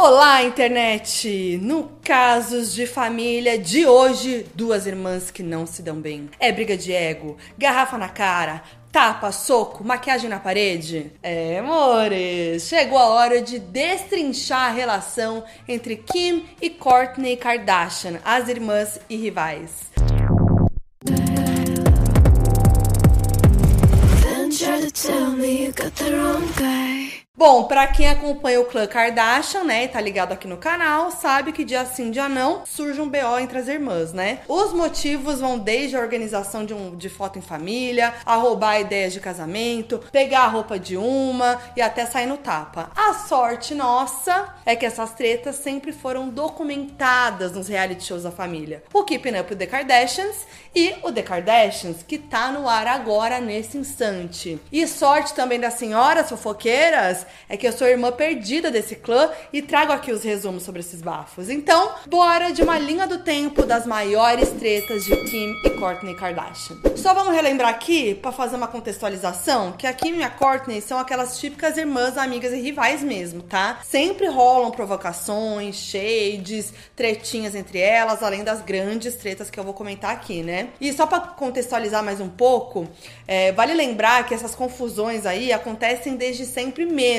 Olá, internet! No Casos de Família de hoje, duas irmãs que não se dão bem. É briga de ego, garrafa na cara, tapa, soco, maquiagem na parede? É, amores, chegou a hora de destrinchar a relação entre Kim e Kourtney Kardashian, as irmãs e rivais. Then try to tell me you got the wrong guy. Bom, pra quem acompanha o clã Kardashian, né, e tá ligado aqui no canal, sabe que dia sim, dia não, surge um BO entre as irmãs, né? Os motivos vão desde a organização de, um, de foto em família, a roubar ideias de casamento, pegar a roupa de uma e até sair no tapa. A sorte nossa é que essas tretas sempre foram documentadas nos reality shows da família. O Keeping Up the Kardashians e o The Kardashians, que tá no ar agora nesse instante. E sorte também das senhoras fofoqueiras é que eu sou irmã perdida desse clã e trago aqui os resumos sobre esses bafos. Então, bora de uma linha do tempo das maiores tretas de Kim e Kourtney Kardashian. Só vamos relembrar aqui, para fazer uma contextualização, que a Kim e a Kourtney são aquelas típicas irmãs, amigas e rivais mesmo, tá? Sempre rolam provocações, shades, tretinhas entre elas, além das grandes tretas que eu vou comentar aqui, né? E só para contextualizar mais um pouco, é, vale lembrar que essas confusões aí acontecem desde sempre mesmo.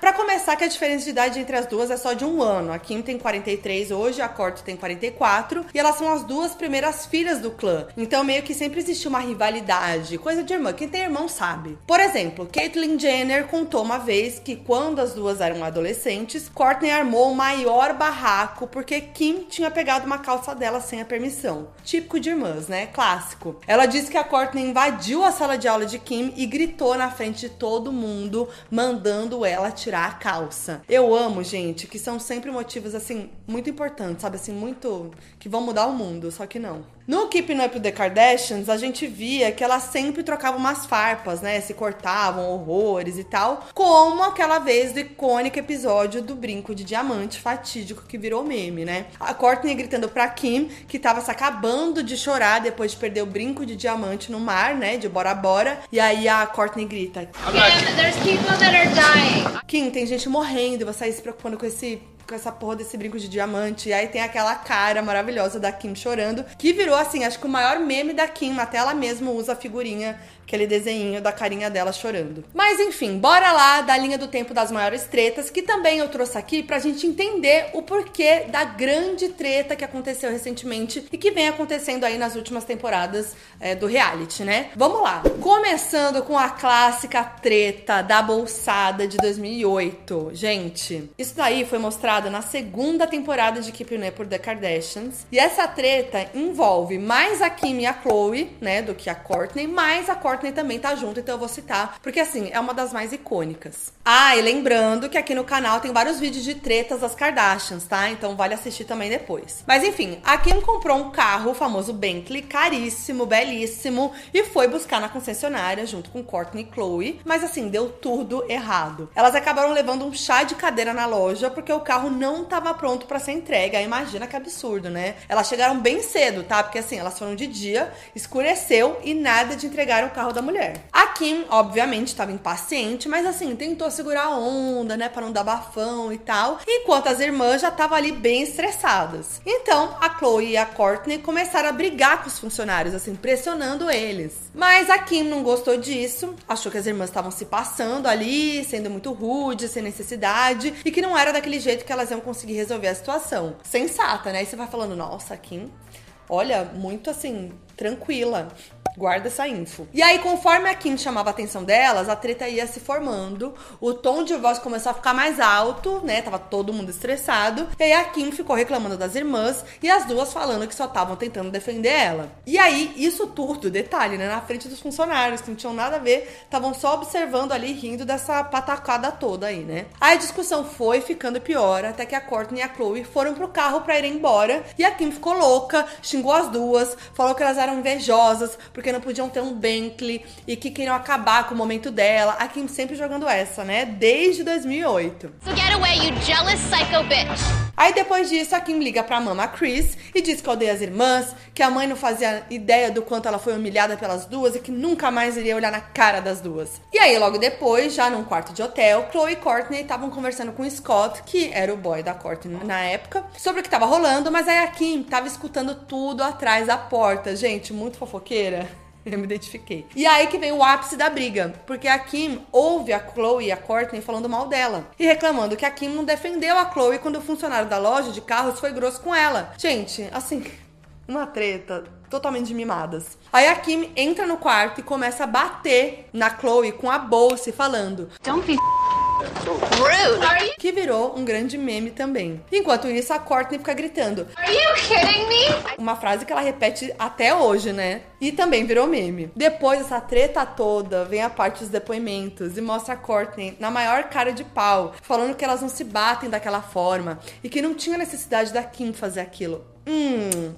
Para começar, que a diferença de idade entre as duas é só de um ano. A Kim tem 43 hoje, a Kourtney tem 44, e elas são as duas primeiras filhas do clã. Então meio que sempre existiu uma rivalidade, coisa de irmã. Quem tem irmão sabe. Por exemplo, Caitlyn Jenner contou uma vez que quando as duas eram adolescentes, Kourtney armou o maior barraco porque Kim tinha pegado uma calça dela sem a permissão. Típico de irmãs, né? Clássico. Ela disse que a Kourtney invadiu a sala de aula de Kim e gritou na frente de todo mundo, mandando ela tirar a calça. Eu amo, gente, que são sempre motivos assim muito importantes, sabe assim, muito que vão mudar o mundo, só que não. No Keeping Up with the Kardashians, a gente via que elas sempre trocavam umas farpas, né? Se cortavam horrores e tal. Como aquela vez do icônico episódio do brinco de diamante fatídico que virou meme, né? A Courtney gritando pra Kim que tava se acabando de chorar depois de perder o brinco de diamante no mar, né? De Bora Bora. E aí a Courtney grita: Kim, there's people that are dying. Kim, tem gente morrendo e você aí se preocupando com esse com essa porra desse brinco de diamante. E aí tem aquela cara maravilhosa da Kim chorando, que virou assim, acho que o maior meme da Kim, até ela mesma usa a figurinha, aquele desenho da carinha dela chorando. Mas enfim, bora lá da linha do tempo das maiores tretas, que também eu trouxe aqui pra gente entender o porquê da grande treta que aconteceu recentemente e que vem acontecendo aí nas últimas temporadas é, do reality, né? Vamos lá. Começando com a clássica treta da bolsada de 2008. Gente, isso daí foi mostrado na segunda temporada de Keeping Up with the Kardashians. E essa treta envolve mais a Kim e a Chloe, né, do que a Kourtney, mas a Kourtney também tá junto, então eu vou citar, porque assim, é uma das mais icônicas. Ah, e lembrando que aqui no canal tem vários vídeos de tretas das Kardashians, tá? Então vale assistir também depois. Mas enfim, a Kim comprou um carro, o famoso Bentley, caríssimo, belíssimo, e foi buscar na concessionária junto com Kourtney e Chloe, mas assim, deu tudo errado. Elas acabaram levando um chá de cadeira na loja porque o carro não estava pronto para ser entregue. Aí imagina que absurdo, né? Elas chegaram bem cedo, tá? Porque assim, elas foram de dia, escureceu e nada de entregar o carro da mulher. A Kim, obviamente, estava impaciente, mas assim, tentou segurar a onda, né, para não dar bafão e tal, enquanto as irmãs já estavam ali bem estressadas. Então, a Chloe e a Courtney começaram a brigar com os funcionários, assim, pressionando eles. Mas a Kim não gostou disso, achou que as irmãs estavam se passando ali, sendo muito rude, sem necessidade, e que não era daquele jeito que elas iam conseguir resolver a situação. Sensata, né? E você vai falando, nossa, Kim, olha, muito assim, tranquila. Guarda essa info. E aí, conforme a Kim chamava a atenção delas, a treta ia se formando, o tom de voz começou a ficar mais alto, né? Tava todo mundo estressado. E aí a Kim ficou reclamando das irmãs e as duas falando que só estavam tentando defender ela. E aí, isso tudo, detalhe, né? Na frente dos funcionários, que não tinham nada a ver, estavam só observando ali, rindo dessa patacada toda aí, né? Aí a discussão foi ficando pior, até que a Courtney e a Chloe foram pro carro pra ir embora. E a Kim ficou louca, xingou as duas, falou que elas eram invejosas porque não podiam ter um Bentley e que queriam acabar com o momento dela. A Kim sempre jogando essa, né? Desde 2008. So get away, you jealous psycho bitch. Aí depois disso, a Kim liga pra mama Chris e diz que odeia as irmãs, que a mãe não fazia ideia do quanto ela foi humilhada pelas duas e que nunca mais iria olhar na cara das duas. E aí, logo depois, já num quarto de hotel, Chloe e Courtney estavam conversando com o Scott, que era o boy da Courtney na época, sobre o que tava rolando, mas aí a Kim tava escutando tudo atrás da porta. Gente, muito fofoqueira. Eu me identifiquei. E aí que vem o ápice da briga, porque a Kim ouve a Chloe e a Courtney falando mal dela e reclamando que a Kim não defendeu a Chloe quando o funcionário da loja de carros foi grosso com ela. Gente, assim, uma treta totalmente de mimadas. Aí a Kim entra no quarto e começa a bater na Chloe com a bolsa e falando Don't be rude. Que virou um grande meme também. Enquanto isso, a Courtney fica gritando are you kidding me? uma frase que ela repete até hoje, né? E também virou meme. Depois dessa treta toda, vem a parte dos depoimentos e mostra a Courtney na maior cara de pau, falando que elas não se batem daquela forma e que não tinha necessidade da Kim fazer aquilo. Hum,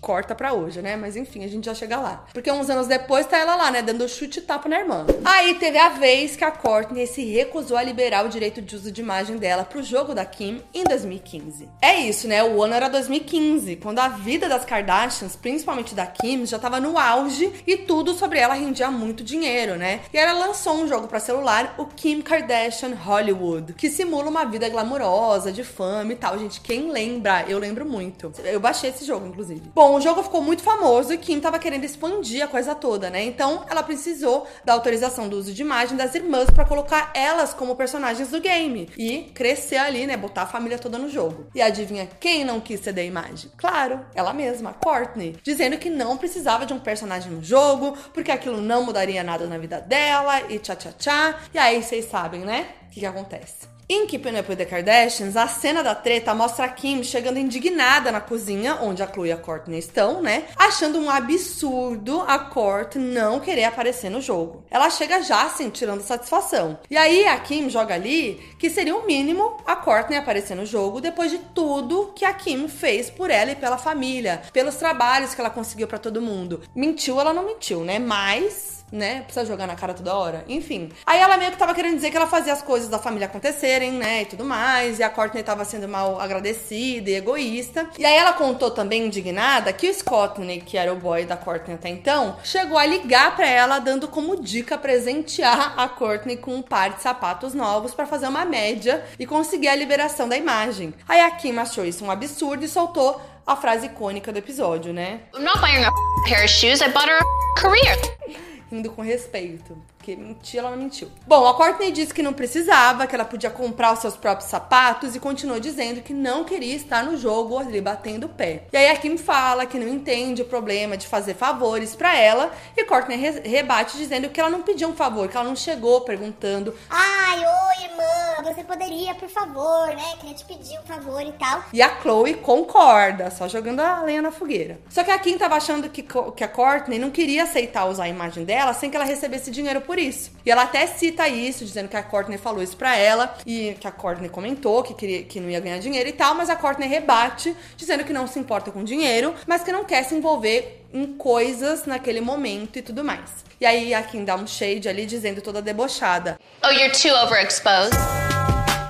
corta pra hoje, né? Mas enfim, a gente já chega lá. Porque uns anos depois tá ela lá, né? Dando chute e tapa na irmã. Aí teve a vez que a Courtney se recusou a liberar o direito de uso de imagem dela pro jogo da Kim em 2015. É isso, né? O ano era 2015, quando a vida das Kardashians, principalmente da Kim, já tava no auge e tudo sobre ela rendia muito dinheiro, né? E ela lançou um jogo pra celular, o Kim Kardashian Hollywood, que simula uma vida glamurosa, de fama e tal. Gente, quem lembra? Eu lembro muito. Eu baixei esse jogo, inclusive. Bom, o jogo ficou muito famoso e Kim tava querendo expandir a coisa toda, né? Então ela precisou da autorização do uso de imagem das irmãs pra colocar elas como personagens do game e crescer ali, né? Botar a família toda no jogo. E adivinha quem não quis ceder a imagem? Claro, ela mesma, Courtney, dizendo que não precisava de um personagem no jogo, porque aquilo não mudaria nada na vida dela e tchá tchá tchá. E aí vocês sabem, né? O que, que acontece? Em Keeping Up with the Kardashians, a cena da treta mostra a Kim chegando indignada na cozinha, onde a Chloe e a Courtney estão, né? Achando um absurdo a Court não querer aparecer no jogo. Ela chega já assim, tirando satisfação. E aí a Kim joga ali que seria o mínimo a Courtney aparecer no jogo depois de tudo que a Kim fez por ela e pela família, pelos trabalhos que ela conseguiu pra todo mundo. Mentiu, ela não mentiu, né? Mas né? Precisa jogar na cara toda hora. Enfim. Aí ela meio que tava querendo dizer que ela fazia as coisas da família acontecerem, né? E tudo mais. E a Courtney tava sendo mal agradecida e egoísta. E aí ela contou também, indignada, que o Scottney, que era o boy da Courtney até então, chegou a ligar pra ela, dando como dica presentear a Courtney com um par de sapatos novos pra fazer uma média e conseguir a liberação da imagem. Aí a Kim achou isso um absurdo e soltou a frase icônica do episódio, né? I'm not buying a pair of shoes. I bought her a career. Rindo com respeito. Porque mentir, ela não mentiu. Bom, a Courtney disse que não precisava, que ela podia comprar os seus próprios sapatos e continuou dizendo que não queria estar no jogo ali batendo o pé. E aí a Kim fala que não entende o problema de fazer favores pra ela e Courtney re rebate dizendo que ela não pediu um favor, que ela não chegou perguntando Ai, oi, irmã, você poderia, por favor, né? Queria te pedir um favor e tal. E a Chloe concorda, só jogando a lenha na fogueira. Só que a Kim tava achando que, que a Courtney não queria aceitar usar a imagem dela sem que ela recebesse dinheiro por isso. E ela até cita isso, dizendo que a Courtney falou isso pra ela e que a Courtney comentou que, queria, que não ia ganhar dinheiro e tal, mas a Courtney rebate, dizendo que não se importa com dinheiro, mas que não quer se envolver em coisas naquele momento e tudo mais. E aí a Kim dá um shade ali, dizendo toda debochada. Oh, you're too overexposed.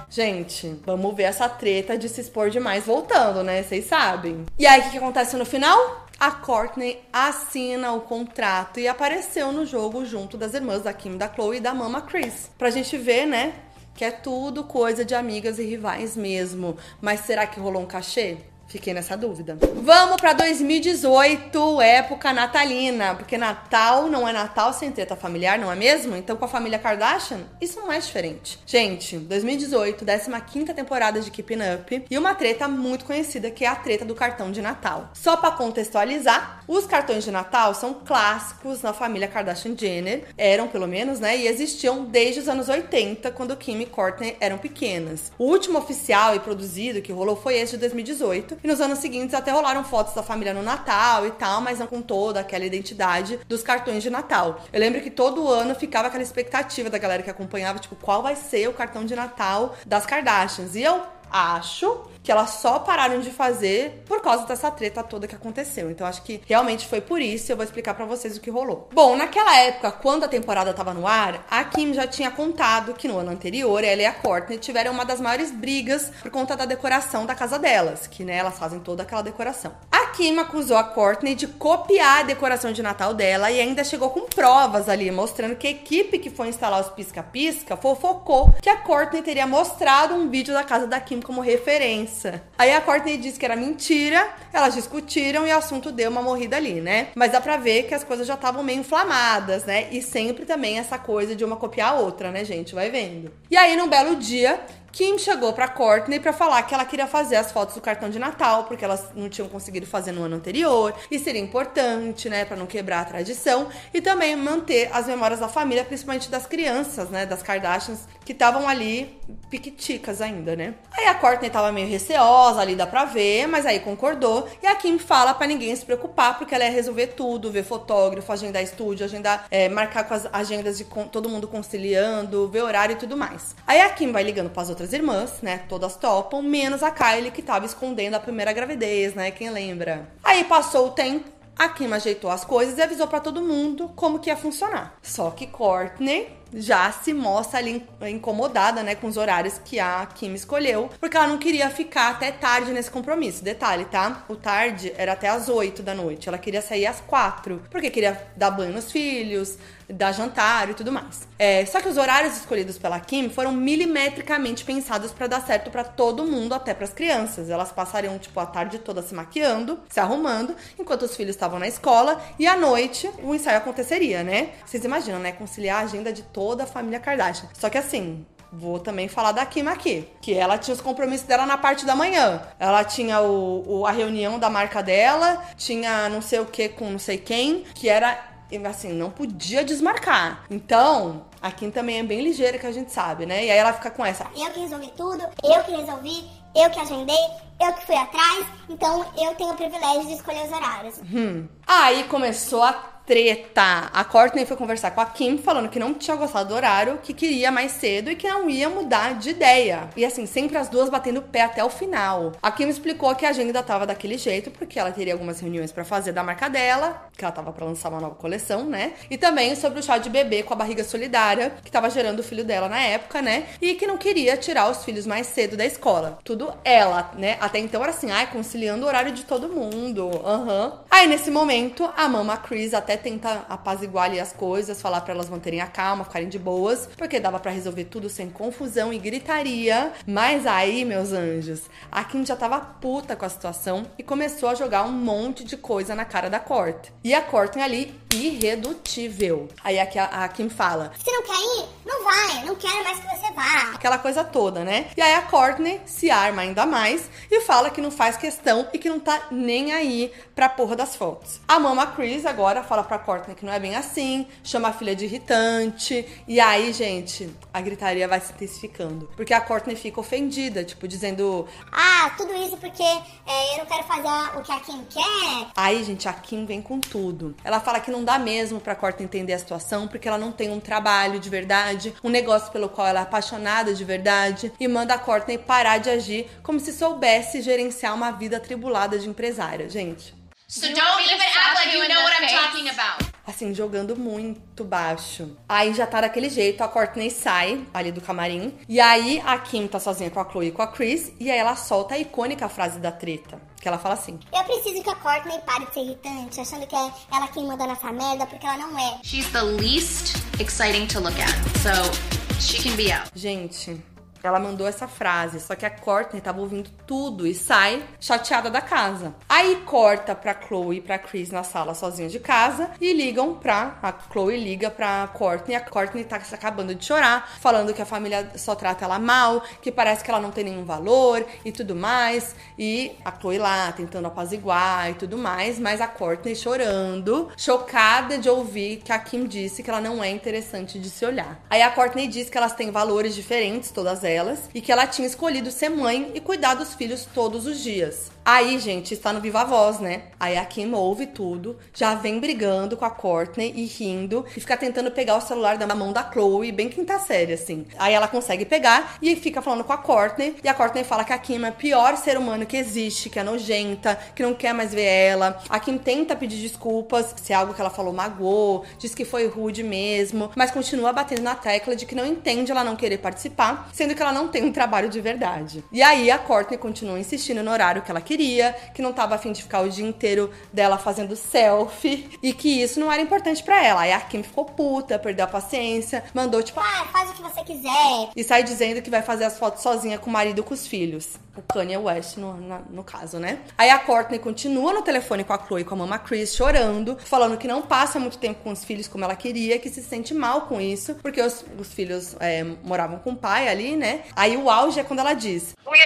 Gente, vamos ver essa treta de se expor demais voltando, né? Vocês sabem. E aí, o que, que acontece no final? A Courtney assina o contrato e apareceu no jogo junto das irmãs da Kim, da Chloe e da mama Chris. Pra gente ver, né? Que é tudo coisa de amigas e rivais mesmo. Mas será que rolou um cachê? Fiquei nessa dúvida. Vamos pra 2018, época natalina. Porque Natal não é Natal sem treta familiar, não é mesmo? Então, com a família Kardashian, isso não é diferente. Gente, 2018, 15 temporada de Keeping Up. E uma treta muito conhecida, que é a treta do cartão de Natal. Só pra contextualizar, os cartões de Natal são clássicos na família Kardashian Jenner. Eram, pelo menos, né? E existiam desde os anos 80, quando Kim e Kourtney eram pequenas. O último oficial e produzido que rolou foi esse de 2018. E nos anos seguintes até rolaram fotos da família no Natal e tal, mas não com toda aquela identidade dos cartões de Natal. Eu lembro que todo ano ficava aquela expectativa da galera que acompanhava, tipo, qual vai ser o cartão de Natal das Kardashians. E eu acho que elas só pararam de fazer por causa dessa treta toda que aconteceu. Então acho que realmente foi por isso eu vou explicar para vocês o que rolou. Bom, naquela época, quando a temporada tava no ar, a Kim já tinha contado que no ano anterior ela e a Courtney tiveram uma das maiores brigas por conta da decoração da casa delas, que né, elas fazem toda aquela decoração. A Kim acusou a Courtney de copiar a decoração de Natal dela e ainda chegou com provas ali, mostrando que a equipe que foi instalar os pisca-pisca fofocou que a Courtney teria mostrado um vídeo da casa da Kim como referência. Aí a Courtney disse que era mentira, elas discutiram e o assunto deu uma morrida ali, né? Mas dá pra ver que as coisas já estavam meio inflamadas, né? E sempre também essa coisa de uma copiar a outra, né, gente? Vai vendo. E aí, num belo dia, Kim chegou pra Courtney pra falar que ela queria fazer as fotos do cartão de Natal, porque elas não tinham conseguido fazer no ano anterior, e seria importante, né, pra não quebrar a tradição, e também manter as memórias da família, principalmente das crianças, né, das Kardashians, que estavam ali piquiticas ainda, né. Aí a Courtney tava meio receosa, ali dá pra ver, mas aí concordou, e a Kim fala pra ninguém se preocupar, porque ela ia resolver tudo, ver fotógrafo, agendar estúdio, agendar, é, marcar com as agendas de todo mundo conciliando, ver horário e tudo mais. Aí a Kim vai ligando pras outras outras irmãs, né? Todas topam, menos a Kylie, que tava escondendo a primeira gravidez, né? Quem lembra? Aí passou o tempo, a Kim ajeitou as coisas e avisou para todo mundo como que ia funcionar. Só que Courtney já se mostra ali incomodada, né, com os horários que a Kim escolheu, porque ela não queria ficar até tarde nesse compromisso. Detalhe, tá? O tarde era até as 8 da noite. Ela queria sair às 4, porque queria dar banho nos filhos, dar jantar e tudo mais. É, só que os horários escolhidos pela Kim foram milimetricamente pensados para dar certo para todo mundo, até para as crianças. Elas passariam tipo a tarde toda se maquiando, se arrumando, enquanto os filhos estavam na escola e à noite o ensaio aconteceria, né? Vocês imaginam, né, conciliar a agenda de toda a família Kardashian. Só que assim, Vou também falar da Kim aqui, que ela tinha os compromissos dela na parte da manhã. Ela tinha o, o, a reunião da marca dela, tinha não sei o que com não sei quem, que era assim, não podia desmarcar. Então, a Kim também é bem ligeira, que a gente sabe, né? E aí ela fica com essa. Eu que resolvi tudo, eu que resolvi, eu que agendei, eu que fui atrás, então eu tenho o privilégio de escolher os horários. Hum. Aí começou a treta. A Courtney foi conversar com a Kim falando que não tinha gostado do horário, que queria mais cedo e que não ia mudar de ideia. E assim, sempre as duas batendo o pé até o final. A Kim explicou que a agenda tava daquele jeito, porque ela teria algumas reuniões para fazer da marca dela, que ela tava para lançar uma nova coleção, né? E também sobre o chá de bebê com a barriga solidária, que tava gerando o filho dela na época, né? E que não queria tirar os filhos mais cedo da escola. Tudo ela, né? Até então era assim, ai, conciliando o horário de todo mundo. Aham. Uhum. Aí nesse momento, a mama Chris até tenta apaziguar ali as coisas, falar para elas manterem a calma, ficarem de boas, porque dava para resolver tudo sem confusão e gritaria. Mas aí, meus anjos, a Kim já tava puta com a situação e começou a jogar um monte de coisa na cara da Court. E a Courtney ali irredutível. Aí a, a Kim fala: "Você não quer ir? Não vai, não quero mais que você vá". Aquela coisa toda, né? E aí a Courtney se arma ainda mais e fala que não faz questão e que não tá nem aí pra porra das fotos. A mama Chris agora fala pra Courtney que não é bem assim, chama a filha de irritante. E aí, gente, a gritaria vai se intensificando. Porque a Courtney fica ofendida, tipo, dizendo: Ah, tudo isso porque é, eu não quero fazer o que a Kim quer. Aí, gente, a Kim vem com tudo. Ela fala que não dá mesmo pra Courtney entender a situação, porque ela não tem um trabalho de verdade, um negócio pelo qual ela é apaixonada de verdade, e manda a Courtney parar de agir como se soubesse gerenciar uma vida atribulada de empresária, gente. So don't even act like you know what I'm talking about. Assim, jogando muito baixo. Aí já tá daquele jeito, a Courtney sai ali do camarim. E aí a Kim tá sozinha com a Chloe e com a Chris. E aí ela solta a icônica frase da treta. Que ela fala assim: Eu preciso que a Courtney pare de ser irritante, achando que é ela quem manda nessa merda, porque ela não é. She's the least exciting to look at. So she can be out. Gente, Ela mandou essa frase, só que a Courtney tava ouvindo tudo e sai chateada da casa. Aí corta pra Chloe e pra Chris na sala sozinha de casa e ligam pra. A Chloe liga pra Courtney. A Courtney tá acabando de chorar, falando que a família só trata ela mal, que parece que ela não tem nenhum valor e tudo mais. E a Chloe lá tentando apaziguar e tudo mais, mas a Courtney chorando, chocada de ouvir que a Kim disse que ela não é interessante de se olhar. Aí a Courtney diz que elas têm valores diferentes, todas elas, e que ela tinha escolhido ser mãe e cuidar dos filhos todos os dias. Aí, gente, está no Viva Voz, né? Aí a Kim ouve tudo, já vem brigando com a Courtney e rindo, e fica tentando pegar o celular da mão da Chloe, bem quinta série, assim. Aí ela consegue pegar e fica falando com a Courtney, e a Courtney fala que a Kim é o pior ser humano que existe, que é nojenta, que não quer mais ver ela. A Kim tenta pedir desculpas se é algo que ela falou magoou, diz que foi rude mesmo, mas continua batendo na tecla de que não entende ela não querer participar, sendo que ela não tem um trabalho de verdade. E aí a Courtney continua insistindo no horário que ela queria queria, que não tava afim de ficar o dia inteiro dela fazendo selfie e que isso não era importante para ela. Aí a Kim ficou puta, perdeu a paciência, mandou tipo, Ah, faz o que você quiser. e sai dizendo que vai fazer as fotos sozinha com o marido e com os filhos. O Kanye West, no, na- no caso, né? Aí a Courtney continua no telefone com a Chloe e com a mama Chris, chorando, falando que não passa muito tempo com os filhos como ela queria, que se sente mal com isso, porque os, os filhos é, moravam com o pai ali, né? Aí o auge é quando ela diz: We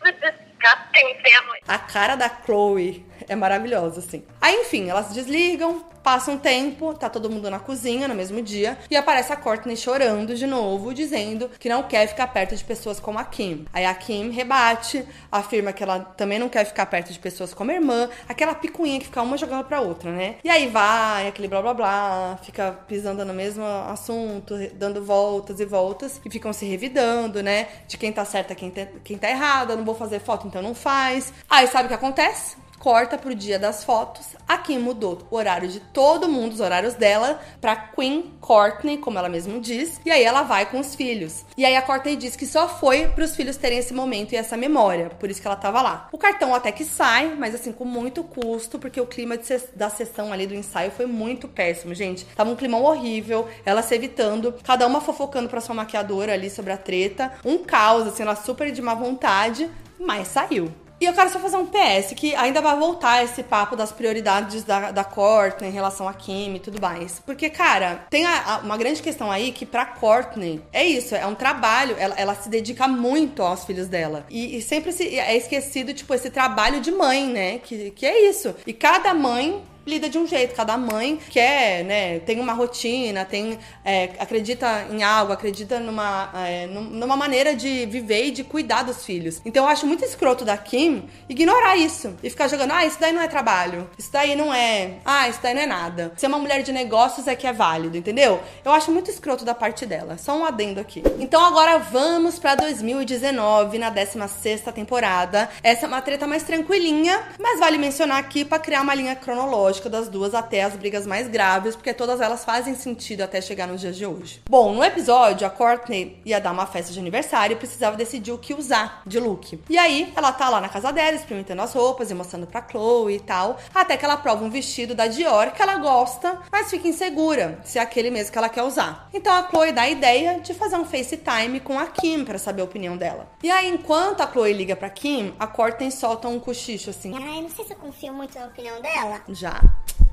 a cara da Chloe é maravilhosa, assim. Aí, enfim, elas desligam, passa um tempo, tá todo mundo na cozinha no mesmo dia, e aparece a Courtney chorando de novo, dizendo que não quer ficar perto de pessoas como a Kim. Aí a Kim rebate, afirma que ela também não quer ficar perto de pessoas como a irmã, aquela picuinha que fica uma jogando pra outra, né? E aí vai, aquele blá blá blá, fica pisando no mesmo assunto, dando voltas e voltas, e ficam se revidando, né? De quem tá certa, quem quem tá errada, não vou fazer foto, então não faz. Aí sabe o que acontece? Corta pro dia das fotos. A Kim mudou o horário de todo mundo, os horários dela, pra Queen Courtney, como ela mesma diz. E aí ela vai com os filhos. E aí a Courtney diz que só foi pros filhos terem esse momento e essa memória. Por isso que ela tava lá. O cartão até que sai, mas assim, com muito custo, porque o clima da sessão ali do ensaio foi muito péssimo, gente. Tava um climão horrível, ela se evitando, cada uma fofocando pra sua maquiadora ali sobre a treta. Um caos, assim, ela super de má vontade, mas saiu. E eu quero só fazer um PS, que ainda vai voltar esse papo das prioridades da, da Courtney em relação a Kim e tudo mais. Porque, cara, tem a- a- uma grande questão aí que pra Courtney é isso, é um trabalho, ela, ela se dedica muito aos filhos dela. E, e sempre se- é esquecido, tipo, esse trabalho de mãe, né? Que, que é isso. E cada mãe lida de um jeito. Cada mãe quer, né, tem uma rotina, tem, é, acredita em algo, acredita numa, é, num- numa maneira de viver e de cuidar dos filhos. Então eu acho muito escroto da Kim ignorar isso e ficar jogando, ah, isso daí não é trabalho, isso daí não é, ah, isso daí não é nada. Ser uma mulher de negócios é que é válido, entendeu? Eu acho muito escroto da parte dela. Só um adendo aqui. Então agora vamos pra 2019, na 16 temporada. Essa é uma treta mais tranquilinha, mas vale mencionar aqui pra criar uma linha cronológica das duas até as brigas mais graves, porque todas elas fazem sentido até chegar nos dias de hoje. Bom, no episódio, a Courtney ia dar uma festa de aniversário e precisava decidir o que usar de look. E aí, ela tá lá na casa dela, experimentando as roupas e mostrando pra Chloe e tal, até que ela prova um vestido da Dior que ela gosta, mas fica insegura se é aquele mesmo que ela quer usar. Então a Chloe dá a ideia de fazer um FaceTime com a Kim pra saber a opinião dela. E aí, enquanto a Chloe liga pra Kim, a Courtney solta um cochicho assim. Ai, não sei se eu confio muito na opinião dela. Já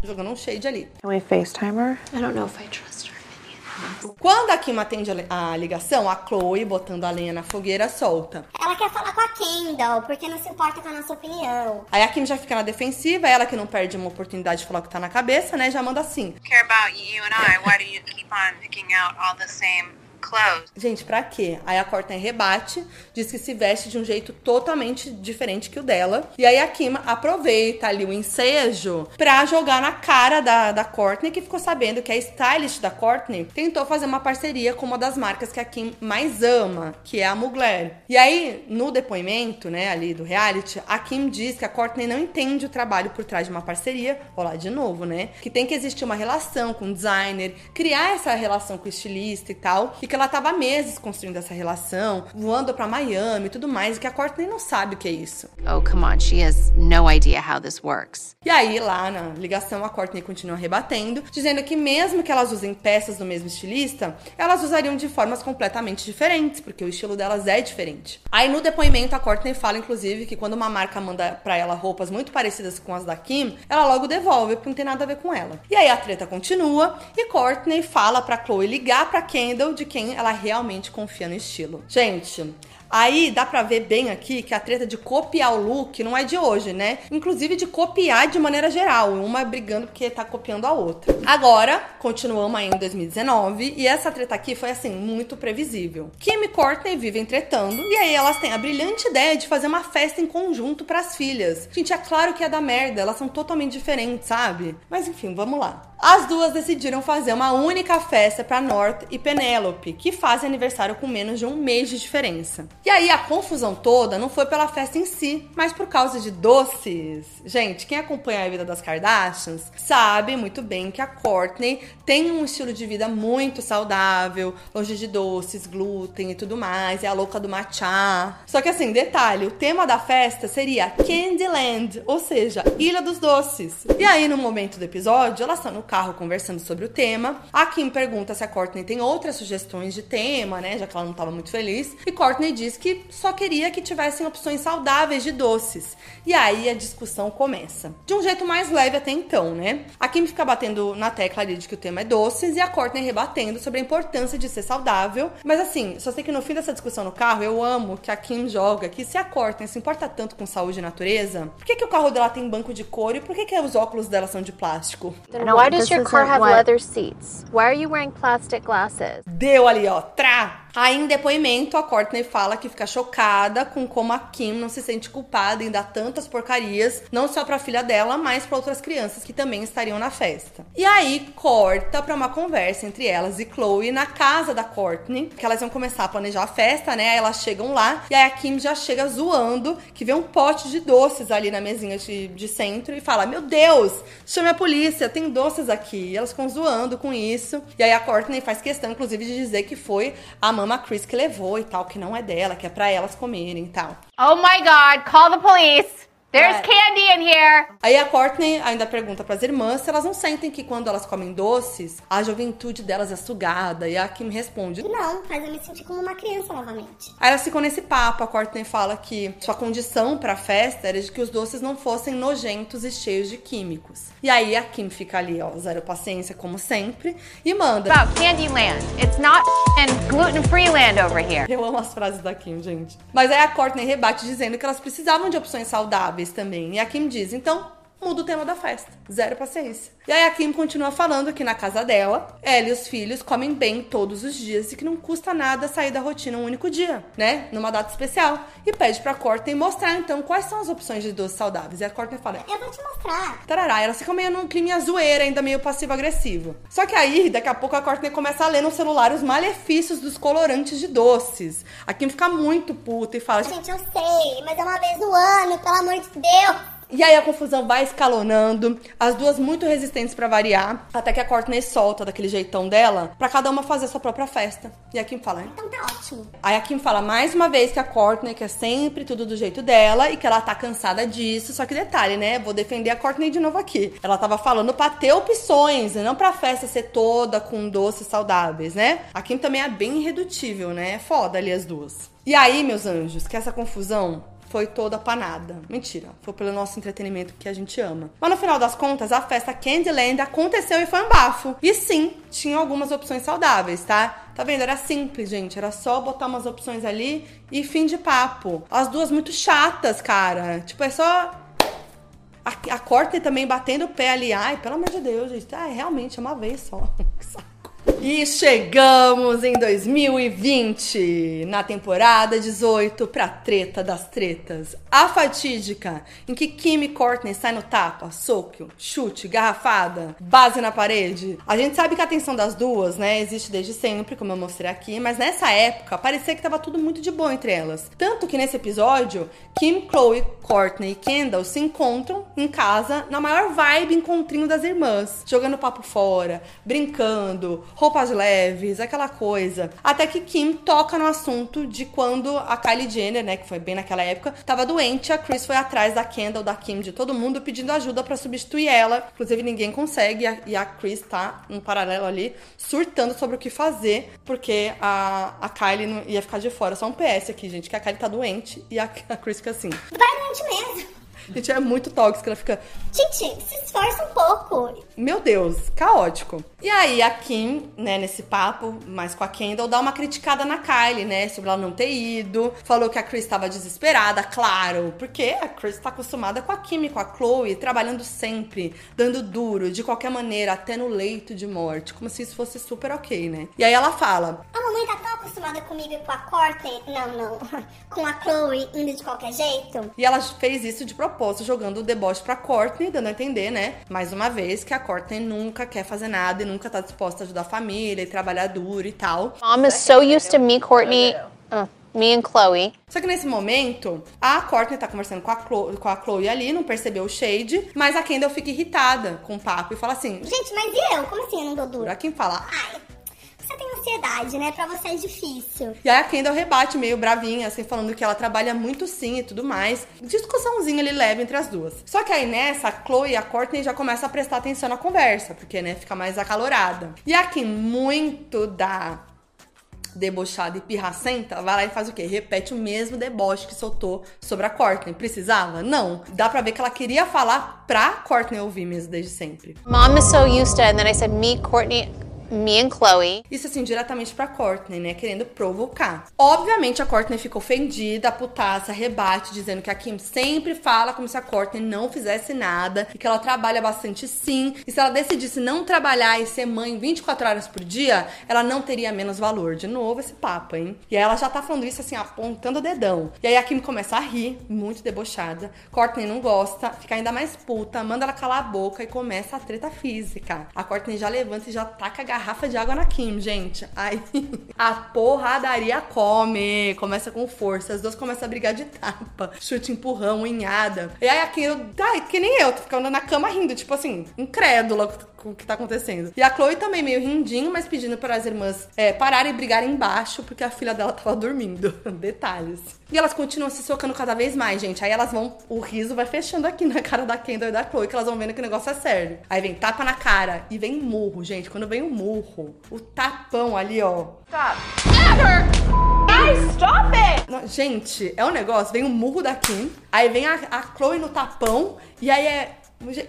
jogando um shade ali. Can we FaceTime her? I don't know if I trust her. Quando a Kim atende a ligação, a Chloe, botando a lenha na fogueira, solta. Ela quer falar com a Kendall, porque não se importa com a nossa opinião. Aí a Kim já fica na defensiva, ela que não perde uma oportunidade de falar o que tá na cabeça, né? Já manda assim. care about you and I, why do you keep on picking out all the same clothes? Gente, pra quê? Aí a Courtney rebate, diz que se veste de um jeito totalmente diferente que o dela. E aí a Kim aproveita ali o ensejo pra jogar na cara da, da Courtney, que ficou sabendo que a stylist da Courtney tentou fazer uma parceria com uma das marcas que a Kim mais ama, que é a Mugler. E aí, no depoimento, né, ali do reality, a Kim diz que a Courtney não entende o trabalho por trás de uma parceria. Lá de novo, né? Que tem que existir uma relação com o designer, criar essa relação com o estilista e tal. E e que ela tava há meses construindo essa relação, voando pra Miami e tudo mais, e que a Courtney não sabe o que é isso. Oh, come on. She has no idea how this works. E aí, lá na ligação, a Courtney continua rebatendo, dizendo que mesmo que elas usem peças do mesmo estilista, elas usariam de formas completamente diferentes, porque o estilo delas é diferente. Aí, no depoimento, a Courtney fala, inclusive, que quando uma marca manda pra ela roupas muito parecidas com as da Kim, ela logo devolve, porque não tem nada a ver com ela. E aí, a treta continua, e Courtney fala pra Chloe ligar pra Kendall, de quem ela realmente confia no estilo. Gente, Aí dá pra ver bem aqui que a treta de copiar o look não é de hoje, né? Inclusive de copiar de maneira geral, uma brigando porque tá copiando a outra. Agora, continuamos aí em 2019 e essa treta aqui foi assim muito previsível. Kim e Courtney vivem tretando e aí elas têm a brilhante ideia de fazer uma festa em conjunto pras filhas. Gente, é claro que é da merda, elas são totalmente diferentes, sabe? Mas enfim, vamos lá. As duas decidiram fazer uma única festa para North e Penelope, que fazem aniversário com menos de um mês de diferença. E aí a confusão toda não foi pela festa em si, mas por causa de doces. Gente, quem acompanha a vida das Kardashians sabe muito bem que a Courtney tem um estilo de vida muito saudável, longe de doces, glúten e tudo mais, é a louca do matcha. Só que assim, detalhe, o tema da festa seria Candyland, ou seja, Ilha dos Doces. E aí no momento do episódio, elas estão no carro conversando sobre o tema. A Kim pergunta se a Courtney tem outras sugestões de tema, né? Já que ela não estava muito feliz. E Courtney diz que só queria que tivessem opções saudáveis de doces. E aí a discussão começa. De um jeito mais leve até então, né? A Kim fica batendo na tecla ali de que o tema é doces e a Courtney rebatendo sobre a importância de ser saudável. Mas assim, só sei que no fim dessa discussão no carro, eu amo que a Kim joga que se a Courtney se importa tanto com saúde e natureza, por que, que o carro dela tem banco de couro e por que, que os óculos dela são de plástico? Then why does your car have leather seats? Why are you wearing plastic glasses? Deu ali, ó, trá! Aí, em depoimento, a Courtney fala que fica chocada com como a Kim não se sente culpada em dar tantas porcarias, não só pra filha dela, mas pra outras crianças que também estariam na festa. E aí, corta pra uma conversa entre elas e Chloe na casa da Courtney, que elas vão começar a planejar a festa, né? Aí elas chegam lá e aí a Kim já chega zoando, que vê um pote de doces ali na mesinha de, de centro e fala: Meu Deus, chame a polícia, tem doces aqui. E elas ficam zoando com isso. E aí a Courtney faz questão, inclusive, de dizer que foi a mama Chris que levou e tal, que não é dela, que é pra elas comerem e tal. Oh my god, call the police. There's É. candy in here. Aí a Courtney ainda pergunta pras irmãs se elas não sentem que quando elas comem doces, a juventude delas é sugada. E a Kim responde: Não, faz eu me sentir como uma criança novamente. Aí elas ficam nesse papo. A Courtney fala que sua condição pra festa era de que os doces não fossem nojentos e cheios de químicos. E aí a Kim fica ali, ó, zero paciência, como sempre, e manda. About Candyland. It's not gluten-free land over here. Eu amo as frases da Kim, gente. Mas aí a Courtney rebate dizendo que elas precisavam de opções saudáveis também. E a Kim diz, então, muda o tema da festa. Zero paciência. E aí a Kim continua falando que na casa dela, ela e os filhos comem bem todos os dias e que não custa nada sair da rotina um único dia, né? Numa data especial. E pede pra Courtney mostrar, então, quais são as opções de doces saudáveis. E a Courtney fala, Eu vou te mostrar. Tarará, elas ficam meio num clima zoeira, ainda meio passivo-agressivo. Só que aí, daqui a pouco, a Courtney começa a ler no celular os malefícios dos colorantes de doces. A Kim fica muito puta e fala... Gente, eu sei, mas é uma vez no ano, pelo amor de Deus. E aí a confusão vai escalonando, as duas muito resistentes pra variar, até que a Courtney solta daquele jeitão dela pra cada uma fazer sua própria festa. E a Kim fala, Então tá ótimo. Aí a Kim fala mais uma vez que a Courtney quer sempre tudo do jeito dela e que ela tá cansada disso. Só que detalhe, né? Vou defender a Courtney de novo aqui. Ela tava falando pra ter opções, não pra festa ser toda com doces saudáveis, né? A Kim também é bem irredutível, né? É foda ali as duas. E aí, meus anjos, que essa confusão foi toda panada. Mentira, foi pelo nosso entretenimento que a gente ama. Mas no final das contas, a festa Candyland aconteceu e foi um bafo. E sim, tinha algumas opções saudáveis, tá? Tá vendo? Era simples, gente. Era só botar umas opções ali e fim de papo. As duas muito chatas, cara. Tipo, é só. A, a Courtney também batendo o pé ali. Ai, pelo amor de Deus, gente. Ah, realmente, é uma vez só. E chegamos em 2020, na temporada 18, pra treta das tretas. A fatídica, em que Kim e Courtney saem no tapa, soco, chute, garrafada, base na parede. A gente sabe que a tensão das duas, né, existe desde sempre, como eu mostrei aqui, mas nessa época parecia que tava tudo muito de boa entre elas. Tanto que nesse episódio, Kim, Chloe, Courtney e Kendall se encontram em casa na maior vibe encontrinho das irmãs, jogando papo fora, brincando, roupas leves, aquela coisa. Até que Kim toca no assunto de quando a Kylie Jenner, né, que foi bem naquela época, tava doente, a Chris foi atrás da Kendall, da Kim, de todo mundo pedindo ajuda para substituir ela. Inclusive ninguém consegue e a, Chris tá um paralelo ali surtando sobre o que fazer, porque a, a Kylie não ia ficar de fora. Só um PS aqui, gente, que a Kylie tá doente e a, a Chris fica assim. Vai doente mesmo. Gente, é muito tóxica, ela fica. Gente, se esforça um pouco. Meu Deus, caótico. E aí a Kim, né, nesse papo, mais com a Kendall, dá uma criticada na Kylie, né, sobre ela não ter ido. Falou que a Chris estava desesperada, claro, porque a Chris tá acostumada com a Kim e com a Chloe, trabalhando sempre, dando duro, de qualquer maneira, até no leito de morte, como se isso fosse super ok, né? E aí ela fala: A mamãe tá tão acostumada comigo e com a Courtney, não, não, com a Chloe indo de qualquer jeito. E ela fez isso de propósito, jogando o deboche pra Courtney, dando a entender, né, mais uma vez, que a Courtney nunca quer fazer nada e nunca tá disposta a ajudar a família e trabalhar duro e tal. Mom is so used to me, Courtney, uh, me and Chloe. Só que nesse momento, a Courtney tá conversando com a, Chloe, com a Chloe ali, não percebeu o shade, mas a Kendall fica irritada com o papo e fala assim: Gente, mas e eu? Como assim eu não dou duro? A Kim fala, Ai, ansiedade, né? Pra você é difícil. E aí a Kendall rebate meio bravinha, assim, falando que ela trabalha muito sim e tudo mais. Discussãozinha ali leve entre as duas. Só que aí nessa, a Chloe e a Courtney já começam a prestar atenção na conversa, porque, né, fica mais acalorada. E a Kim, muito da debochada e pirracenta, vai lá e faz o quê? Repete o mesmo deboche que soltou sobre a Courtney. Precisava? Não. Dá pra ver que ela queria falar pra Courtney ouvir mesmo desde sempre. Mom is so used to, and then I said, me, Courtney, me and Chloe. Isso assim, diretamente pra Courtney, né? Querendo provocar. Obviamente a Courtney fica ofendida, a putaça, rebate, dizendo que a Kim sempre fala como se a Courtney não fizesse nada e que ela trabalha bastante sim. E se ela decidisse não trabalhar e ser mãe 24 horas por dia, ela não teria menos valor. De novo esse papo, hein? E aí ela já tá falando isso assim, apontando o dedão. E aí a Kim começa a rir, muito debochada. Courtney não gosta, fica ainda mais puta, manda ela calar a boca e começa a treta física. A Courtney já levanta e já taca a garrafa de água na Kim, gente. Aí a porradaria come, começa com força. As duas começam a brigar de tapa, chute, empurrão, unhada. E aí a Kim, tá, que nem eu, tô ficando na cama rindo, tipo assim, incrédula com o que tá acontecendo. E a Chloe também meio rindinho, mas pedindo para as irmãs é, pararem e brigarem embaixo, porque a filha dela tava dormindo. Detalhes. E elas continuam se socando cada vez mais, gente. Aí elas vão, o riso vai fechando aqui na cara da Kendall e da Chloe, que elas vão vendo que o negócio é sério. Aí vem tapa na cara e vem murro, gente. Quando vem o murro, o tapão ali, ó. Não, gente, é um negócio, vem o murro da Kim, aí vem a, a Chloe no tapão, e aí é.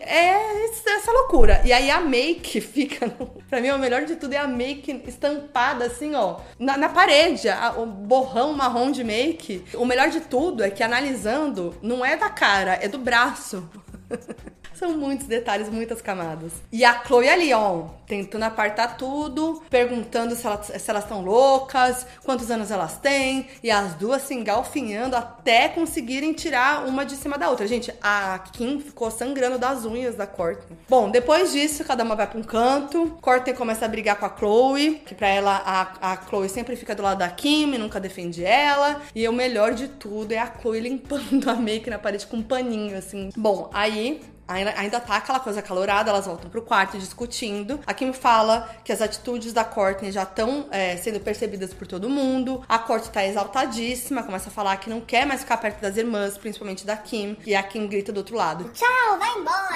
É essa loucura. E aí a make fica. Pra mim, o melhor de tudo é a make estampada assim, ó, na, na parede. a- o borrão marrom de make. O melhor de tudo é que analisando, não é da cara, é do braço. São muitos detalhes, muitas camadas. E a Chloe ali, ó, tentando apartar tudo, perguntando se elas se elas estão loucas, quantos anos elas têm, e as duas se engalfinhando até conseguirem tirar uma de cima da outra. Gente, a Kim ficou sangrando das unhas da Courtney. Bom, depois disso, cada uma vai pra um canto. Courtney começa a brigar com a Chloe, que pra ela a, a Chloe sempre fica do lado da Kim nunca defende ela. E o melhor de tudo é a Chloe limpando a make na parede com um paninho, assim. Bom, aí Ainda, ainda tá aquela coisa calorada, elas voltam pro quarto discutindo. A Kim fala que as atitudes da Courtney já estão sendo percebidas por todo mundo. A Courtney tá exaltadíssima, começa a falar que não quer mais ficar perto das irmãs, principalmente da Kim. E a Kim grita do outro lado. Tchau, vai embora.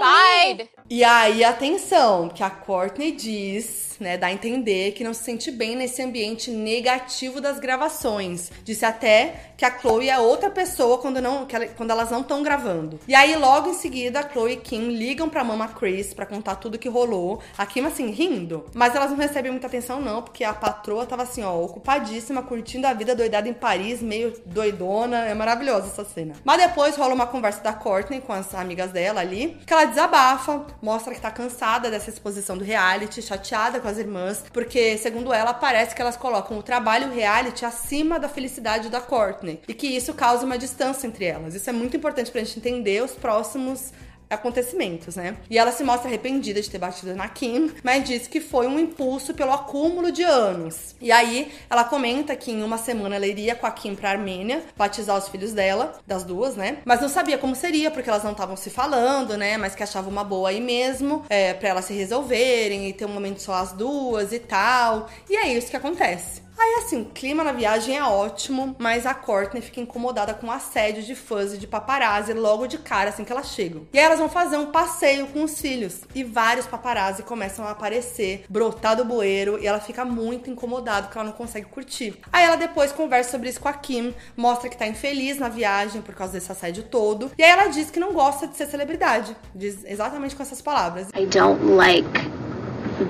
Bye. E aí, atenção, que a Courtney diz, né, dá a entender que não se sente bem nesse ambiente negativo das gravações. Disse até que a Chloe é outra pessoa quando, não, ela- quando elas não estão gravando. E aí, logo em seguida, a Chloe e Kim ligam pra mama Chris pra contar tudo que rolou. A Kim, assim, rindo. Mas elas não recebem muita atenção, não, porque a patroa tava assim, ó, ocupadíssima, curtindo a vida doidada em Paris, meio doidona. É maravilhosa essa cena. Mas depois rola uma conversa da Courtney com as amigas dela ali, que ela desabafa, mostra que tá cansada dessa exposição do reality, chateada com as irmãs, porque, segundo ela, parece que elas colocam o trabalho reality acima da felicidade da Courtney. E que isso causa uma distância entre elas. Isso é muito importante pra gente entender os próximos acontecimentos, né? E ela se mostra arrependida de ter batido na Kim, mas diz que foi um impulso pelo acúmulo de anos. E aí ela comenta que em uma semana ela iria com a Kim pra Armênia batizar os filhos dela, das duas, né? Mas não sabia como seria, porque elas não estavam se falando, né? Mas que achava uma boa aí mesmo, é, para elas se resolverem e ter um momento só as duas e tal. E é isso que acontece. Aí, assim, o clima na viagem é ótimo, mas a Courtney fica incomodada com o assédio de fãs e de paparazzi logo de cara, assim que elas chegam. E aí elas vão fazer um passeio com os filhos. E vários paparazzi começam a aparecer, brotar do bueiro, e ela fica muito incomodada porque ela não consegue curtir. Aí ela depois conversa sobre isso com a Kim, mostra que tá infeliz na viagem por causa desse assédio todo. E aí ela diz que não gosta de ser celebridade. Diz exatamente com essas palavras. I don't like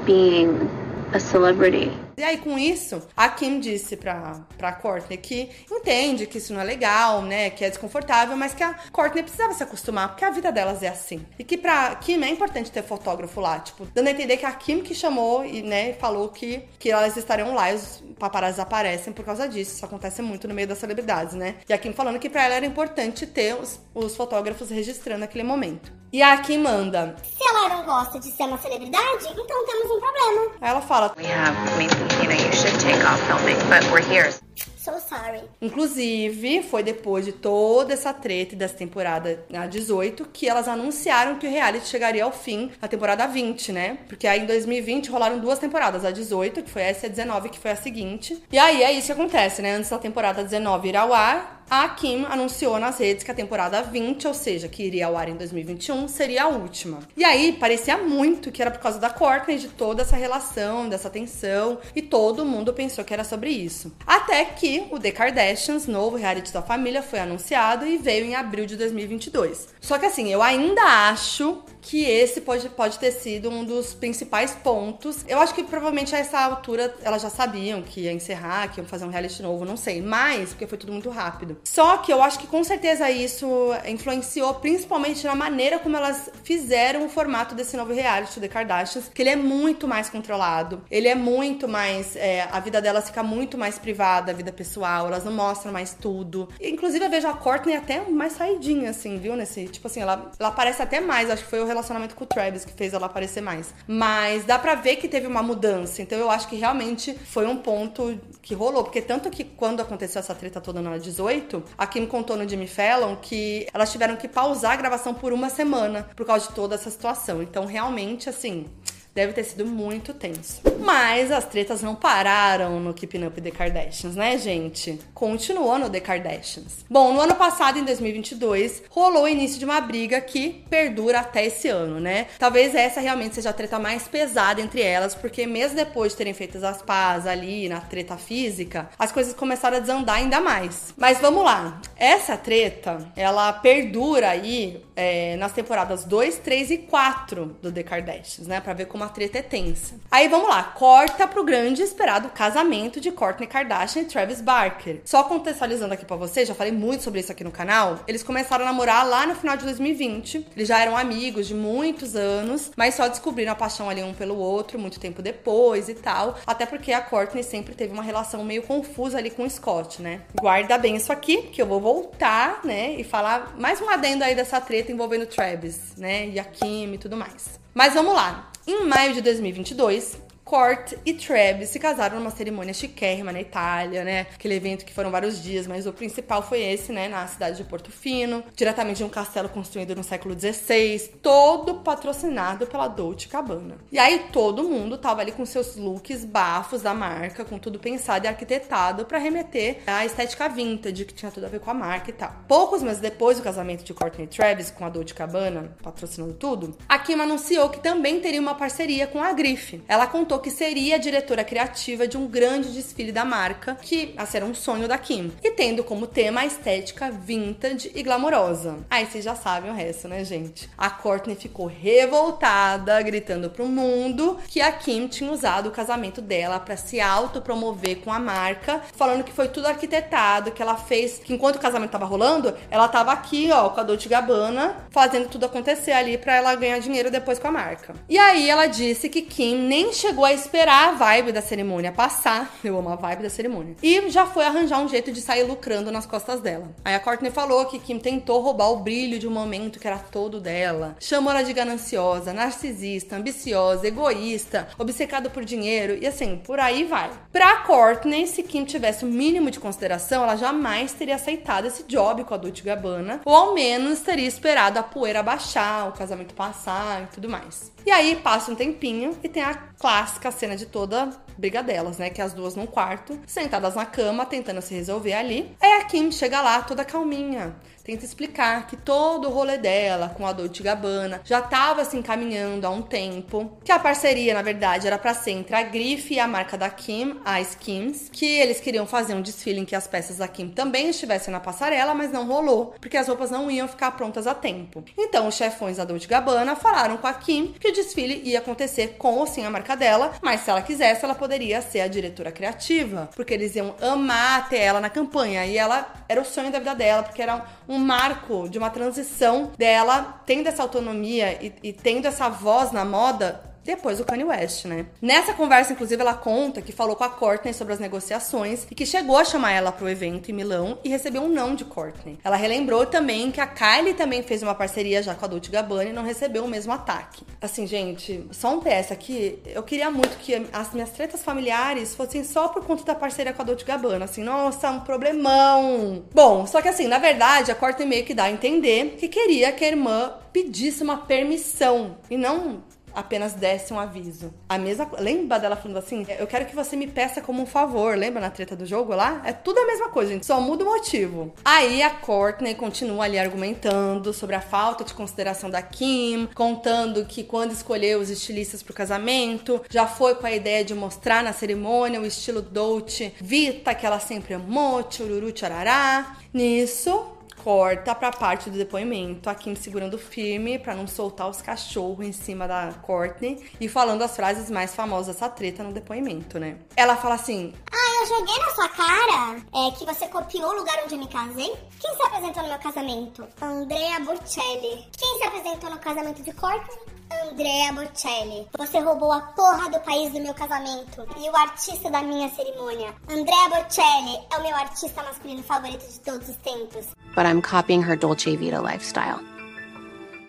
being a celebrity. E aí, com isso, a Kim disse pra, pra Courtney que entende que isso não é legal, né? Que é desconfortável, mas que a Courtney precisava se acostumar, porque a vida delas é assim. E que pra Kim é importante ter fotógrafo lá, tipo, dando a entender que a Kim que chamou e, né, falou que, que elas estariam lá e os paparazzi aparecem por causa disso. Isso acontece muito no meio das celebridades, né? E a Kim falando que pra ela era importante ter os, os fotógrafos registrando aquele momento. E a Kim manda. Se ela não gosta de ser uma celebridade, então temos um problema. Aí ela fala. We have, I mean, you know, you should take off filming, but we're here. So sorry. Inclusive, foi depois de toda essa treta dessa temporada a 18 que elas anunciaram que o reality chegaria ao fim na temporada 20, né? Porque aí em 2020 rolaram duas temporadas, a 18, que foi essa, e a 19, que foi a seguinte. E aí é isso que acontece, né? Antes da temporada 19 ir ao ar, a Kim anunciou nas redes que a temporada 20, ou seja, que iria ao ar em 2021, seria a última. E aí parecia muito que era por causa da Courtney, de toda essa relação, dessa tensão, e todo mundo pensou que era sobre isso. Até que o The Kardashians, novo reality da família, foi anunciado e veio em abril de 2022. Só que assim, eu ainda acho que esse pode, pode ter sido um dos principais pontos. Eu acho que provavelmente a essa altura elas já sabiam que ia encerrar, que iam fazer um reality novo, não sei. Mas, porque foi tudo muito rápido. Só que eu acho que com certeza isso influenciou principalmente na maneira como elas fizeram o formato desse novo reality, The Kardashians, que ele é muito mais controlado. Ele é muito mais. É, a vida delas fica muito mais privada, a vida pessoal, elas não mostram mais tudo. Inclusive, eu vejo a Courtney até mais saidinha, assim, viu? Nesse. Tipo assim, ela, ela aparece até mais, acho que foi o relacionamento com o Travis que fez ela aparecer mais. Mas dá pra ver que teve uma mudança. Então eu acho que realmente foi um ponto que rolou. Porque tanto que quando aconteceu essa treta toda na 18, a Kim contou no Jimmy Fallon que elas tiveram que pausar a gravação por uma semana por causa de toda essa situação. Então realmente, assim deve ter sido muito tenso. Mas as tretas não pararam no Keeping Up The Kardashians, né, gente? Continuou no The Kardashians. Bom, no ano passado, em 2022, rolou o início de uma briga que perdura até esse ano, né? Talvez essa realmente seja a treta mais pesada entre elas, porque mesmo depois de terem feito as pazes ali na treta física, as coisas começaram a desandar ainda mais. Mas vamos lá. Essa treta, ela perdura aí é, nas temporadas 2, 3 e 4 do The Kardashians, né? Pra ver como a treta é tensa. Aí vamos lá, corta pro grande esperado casamento de Kourtney Kardashian e Travis Barker. Só contextualizando aqui pra vocês, já falei muito sobre isso aqui no canal. Eles começaram a namorar lá no final de 2020. Eles já eram amigos de muitos anos, mas só descobriram a paixão ali um pelo outro muito tempo depois e tal. Até porque a Kourtney sempre teve uma relação meio confusa ali com o Scott, né? Guarda bem isso aqui, que eu vou voltar, né? E falar mais um adendo aí dessa treta envolvendo Travis, né? E a Kim e tudo mais. Mas vamos lá. Em maio de 2022, Court e Travis se casaram numa cerimônia chiquérrima na Itália, né? Aquele evento que foram vários dias, mas o principal foi esse, né? Na cidade de Porto Fino, diretamente de um castelo construído no século XVI, todo patrocinado pela Dolce Gabbana. E aí todo mundo tava ali com seus looks bafos da marca, com tudo pensado e arquitetado para remeter à estética vintage, que tinha tudo a ver com a marca e tal. Poucos meses depois do casamento de Courtney e Travis com a Dolce Gabbana, patrocinando tudo, a Kim anunciou que também teria uma parceria com a Grife. Ela contou que seria a diretora criativa de um grande desfile da marca, que assim, era um sonho da Kim. E tendo como tema a estética vintage e glamourosa. Aí vocês já sabem o resto, né, gente? A Courtney ficou revoltada, gritando pro mundo que a Kim tinha usado o casamento dela para se autopromover com a marca, falando que foi tudo arquitetado, que ela fez, que enquanto o casamento tava rolando, ela tava aqui, ó, com a Dolce Gabbana, fazendo tudo acontecer ali para ela ganhar dinheiro depois com a marca. E aí ela disse que Kim nem chegou foi esperar a vibe da cerimônia passar. Eu amo a vibe da cerimônia. E já foi arranjar um jeito de sair lucrando nas costas dela. Aí a Courtney falou que Kim tentou roubar o brilho de um momento que era todo dela. Chamou ela de gananciosa, narcisista, ambiciosa, egoísta, obcecada por dinheiro e assim, por aí vai. Pra Courtney, se Kim tivesse o mínimo de consideração, ela jamais teria aceitado esse job com a Dolce Gabbana, ou ao menos teria esperado a poeira baixar, o casamento passar e tudo mais. E aí passa um tempinho e tem a clássica cena de toda briga delas, né? Que é as duas num quarto, sentadas na cama, tentando se resolver ali. Aí a Kim chega lá toda calminha tenta explicar que todo o rolê dela com a Dolce Gabbana já estava se encaminhando há um tempo, que a parceria, na verdade, era para ser entre a Grife e a marca da Kim, a Skims, que eles queriam fazer um desfile em que as peças da Kim também estivessem na passarela, mas não rolou, porque as roupas não iam ficar prontas a tempo. Então, os chefões da Dolce Gabbana falaram com a Kim que o desfile ia acontecer com ou sem a marca dela, mas se ela quisesse, ela poderia ser a diretora criativa, porque eles iam amar ter ela na campanha, e ela era o sonho da vida dela, porque era um um marco de uma transição dela tendo essa autonomia e, e tendo essa voz na moda depois do Kanye West, né? Nessa conversa, inclusive, ela conta que falou com a Courtney sobre as negociações e que chegou a chamar ela pro evento em Milão e recebeu um não de Courtney. Ela relembrou também que a Kylie também fez uma parceria já com a Dolce Gabbana e não recebeu o mesmo ataque. Assim, gente, só um PS aqui, eu queria muito que as minhas tretas familiares fossem só por conta da parceria com a Dolce Gabbana, assim, nossa, um problemão. Bom, só que assim, na verdade, a Courtney meio que dá a entender que queria que a irmã pedisse uma permissão e não apenas desse um aviso. A mesma Lembra dela falando assim? Eu quero que você me peça como um favor. Lembra na treta do jogo lá? É tudo a mesma coisa, gente. Só muda o motivo. Aí a Courtney continua ali argumentando sobre a falta de consideração da Kim, contando que quando escolheu os estilistas pro casamento, já foi com a ideia de mostrar na cerimônia o estilo Dolce Vita que ela sempre amou, tchururu tcharará. Nisso, corta pra parte do depoimento, a Kim segurando firme para não soltar os cachorros em cima da Courtney e falando as frases mais famosas dessa treta no depoimento, né? Ela fala assim: Ah, eu joguei na sua cara é, que você copiou o lugar onde eu me casei? Quem se apresentou no meu casamento? Andrea Bocelli. Quem se apresentou no casamento de Courtney? Andrea Bocelli. Você roubou a porra do país do meu casamento e o artista da minha cerimônia. Andrea Bocelli é o meu artista masculino favorito de todos os tempos. But I'm copying her Dolce Vita lifestyle.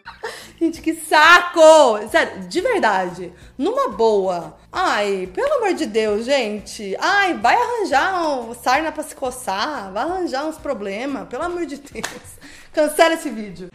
Gente, que saco! Sério, de verdade. Numa boa. Ai, pelo amor de Deus, gente. Ai, vai arranjar um sarna pra se coçar. Vai arranjar uns problemas. Pelo amor de Deus. Cancela esse vídeo.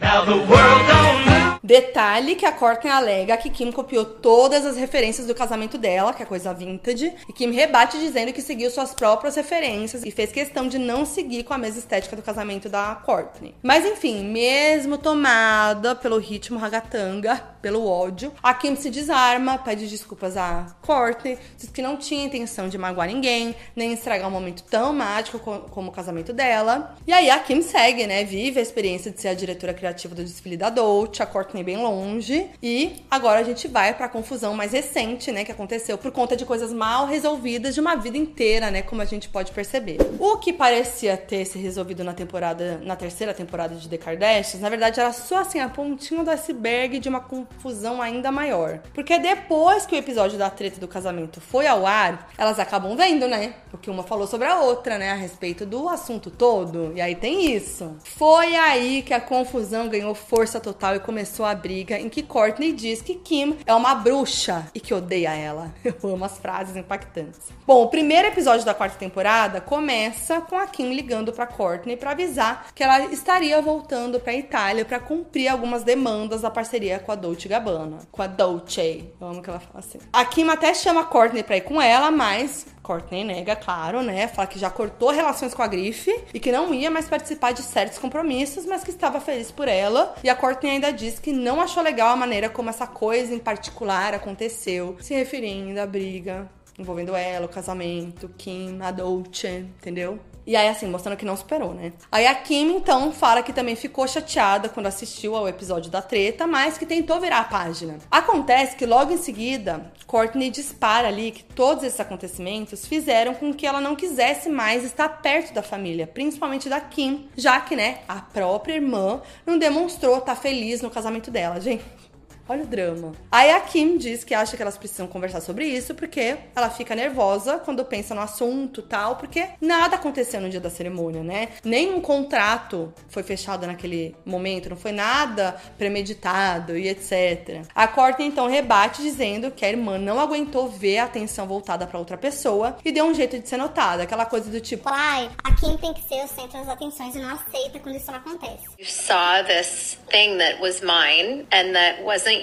Detalhe que a Courtney alega que Kim copiou todas as referências do casamento dela, que é coisa vintage, e Kim rebate dizendo que seguiu suas próprias referências e fez questão de não seguir com a mesma estética do casamento da Courtney. Mas enfim, mesmo tomada pelo ritmo ragatanga, pelo ódio, a Kim se desarma, pede desculpas a Courtney, diz que não tinha intenção de magoar ninguém, nem estragar um momento tão mágico como o casamento dela. E aí a Kim segue, né? Vive a experiência de ser a diretora criativa do desfile da Dolce, a Courtney bem longe. E agora a gente vai pra confusão mais recente, né, que aconteceu por conta de coisas mal resolvidas de uma vida inteira, né, como a gente pode perceber. O que parecia ter se resolvido na temporada, na terceira temporada de The Kardashians, na verdade era só assim a pontinha do iceberg de uma confusão ainda maior. Porque depois que o episódio da treta do casamento foi ao ar, elas acabam vendo, né? Porque uma falou sobre a outra, né, a respeito do assunto todo. E aí tem isso. Foi aí aí que a confusão ganhou força total e começou a briga em que Courtney diz que Kim é uma bruxa e que odeia ela. Eu amo as frases impactantes. Bom, o primeiro episódio da quarta temporada começa com a Kim ligando para Courtney para avisar que ela estaria voltando para Itália para cumprir algumas demandas da parceria com a Dolce Gabbana, com a Dolce. Eu amo que ela fala assim. A Kim até chama a Courtney para ir com ela, mas Courtney nega, claro, né? Fala que já cortou relações com a Grife e que não ia mais participar de certos compromissos, mas que estava feliz por ela. E a Courtney ainda diz que não achou legal a maneira como essa coisa em particular aconteceu, se referindo à briga envolvendo ela, o casamento, Kim, a Dolce, entendeu? E aí, assim, mostrando que não superou, né? Aí a Kim, então, fala que também ficou chateada quando assistiu ao episódio da treta, mas que tentou virar a página. Acontece que logo em seguida, Courtney dispara ali que todos esses acontecimentos fizeram com que ela não quisesse mais estar perto da família, principalmente da Kim, já que, né, a própria irmã não demonstrou estar feliz no casamento dela, gente. Olha o drama. Aí a Kim diz que acha que elas precisam conversar sobre isso porque ela fica nervosa quando pensa no assunto tal, porque nada aconteceu no dia da cerimônia, né? Nenhum contrato foi fechado naquele momento, não foi nada premeditado e etc. A Courtney então rebate dizendo que a irmã não aguentou ver a atenção voltada para outra pessoa e deu um jeito de ser notada, aquela coisa do tipo, Ai, a Kim tem que ser o centro das atenções e não aceita quando isso não acontece. You saw this thing that was mine and that wasn't